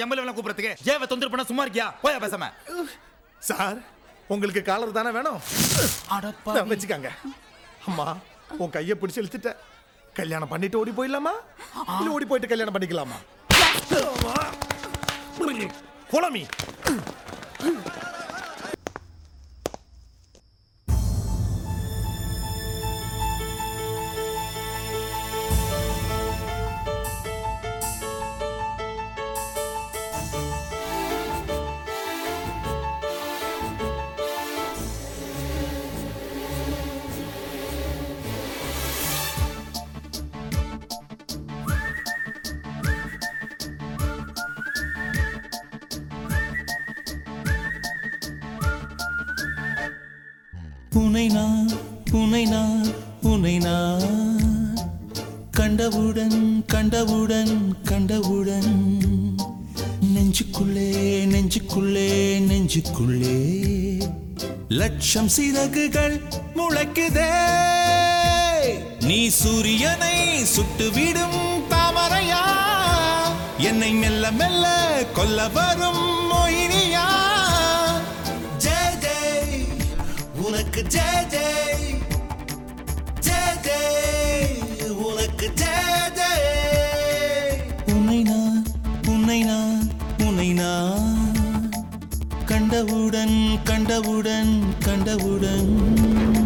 MLA கூப்பிடுறதுக்கு? ஏவ தொந்தரவு பண்ண சும்மா இருக்கியா? போயா பேசாம. சார் உங்களுக்கு காலர் தானே வேணும்? அடப்பா வச்சுக்கங்க. அம்மா உன் கையை பிடிச்சு இழுத்துட்ட கல்யாணம் பண்ணிட்டு ஓடி போயிடலாமா? இல்ல ஓடி போயிட்டு கல்யாணம் பண்ணிக்கலாமா? உனை நான் உனை நான் உனை நான். கண்டவுடன் கண்டவுடன் கண்டவுடன். நெஞ்சுக்குள்ளே நெஞ்சுக்குள்ளே நெஞ்சுக்குள்ளே. லட்சம் சிறகுகள் முளைக்குதே. நீ சூரியனை சுட்டுவிடும் தாமரையா. என்னை மெல்ல மெல்ல கொல்ல வரும் மொயினியா உனக்கு ஜெய் ஜெய் ஜெய் ஜெய் உனக்கு ஜெய் ஜெய் உன்னை நான் உன்னை நான் உன்னை நான் கண்டவுடன் கண்டவுடன் கண்டவுடன்.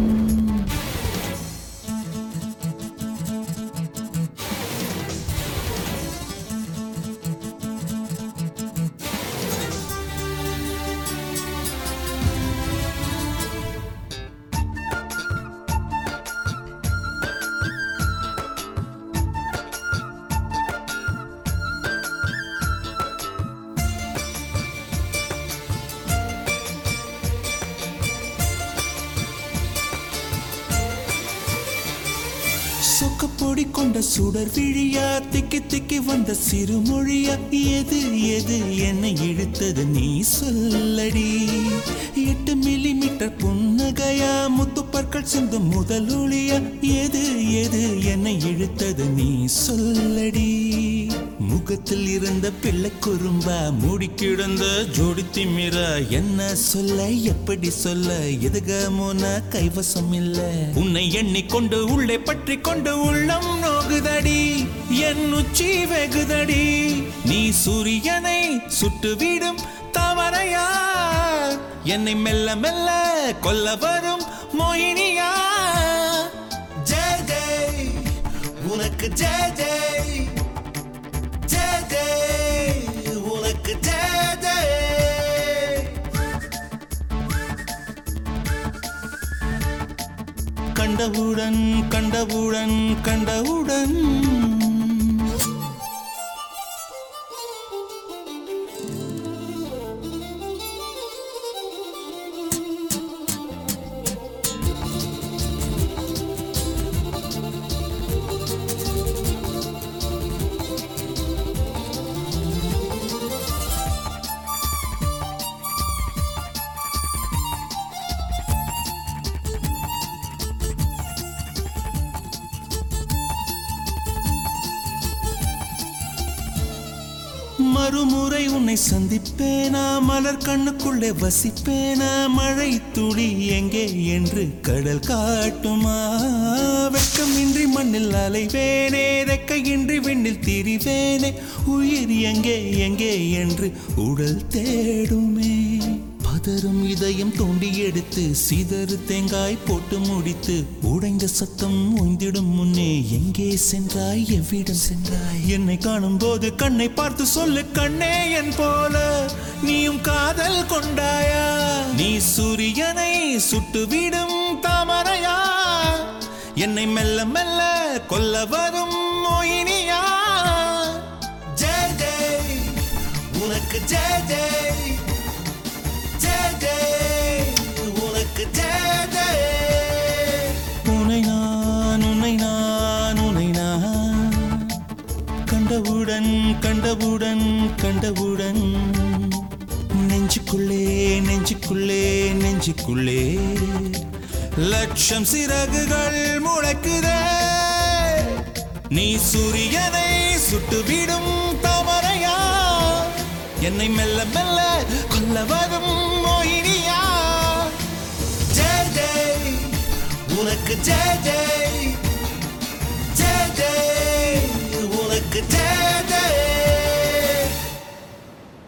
சொக்க பொடி கொண்ட சுடர் விழியா திக்கி திக்கி வந்த சிறுமொழியா எது எது என்னை இழுத்தது நீ சொல்லடி. எட்டு மில்லி மீட்டர் புன்னகையா முத்துப்பற்கள் சிந்தும் முதலொழியா எது எது என்னை இழுத்தது நீ சொல்லடி. முகத்தில் இருந்த பிள்ளை குறும்பா மூடி கிடந்த ஜோடி திமிரா என்ன சொல்ல எப்படி சொல்ல? எதுகமோன கைவசம் இல்ல. உன்னை எண்ணிக்கொண்டு உள்ளே பற்றி கொண்டு உள்ளம் நோகுதடி. என் உச்சி வெகுதடி. நீ சூரியனை சுட்டுவிடும் தவறையா என்னை மெல்ல மெல்ல கொல்ல வரும் மோயினியா ஜெய் ஜெய். உனக்கு ஜெய் ஜெய். கண்டவுடன் கண்டவுடன் கண்டவுடன். மறுமுறை உன்னை சந்திப்பேனா? மலர் கண்ணுக்குள்ளே வசிப்பேனா? மழை துளி எங்கே என்று கடல் காட்டுமா? வெட்கமின்றி மண்ணில் அலைவேனே ரெக்கையின்றி விண்ணில் திரிவேனே உயிர் எங்கே எங்கே என்று உடல் தேடுமே. பதறும் இதயம் தோண்டி எடுத்து சிதறு தேங்காய் போட்டு முடித்து உடைந்த சத்தம் ஓய்ந்திடும் முன்னே எங்கே சென்றாய்? எவ்விடம் சென்றாய்? என்னை காணும் போது கண்ணை பார்த்து சொல்லு கண்ணே என் போல நீயும் காதல் கொண்டாயா? நீ சூரியனை சுட்டுவிடும் தாமரையா? என்னை மெல்ல மெல்ல கொல்ல வரும் கண்டவுடன் கண்டவுடன். நெஞ்சுக்குள்ளே நெஞ்சுக்குள்ளே நெஞ்சுக்குள்ளே. லட்சம் சிறகுகள் முளைக்குதே. நீ சூரியனை சுட்டுவிடும் தவறையா என்னை மெல்ல மெல்ல கொல்ல வரும் மோகினியா? ஜெய் ஜெய். உனக்கு ஜெய் ஜெய்.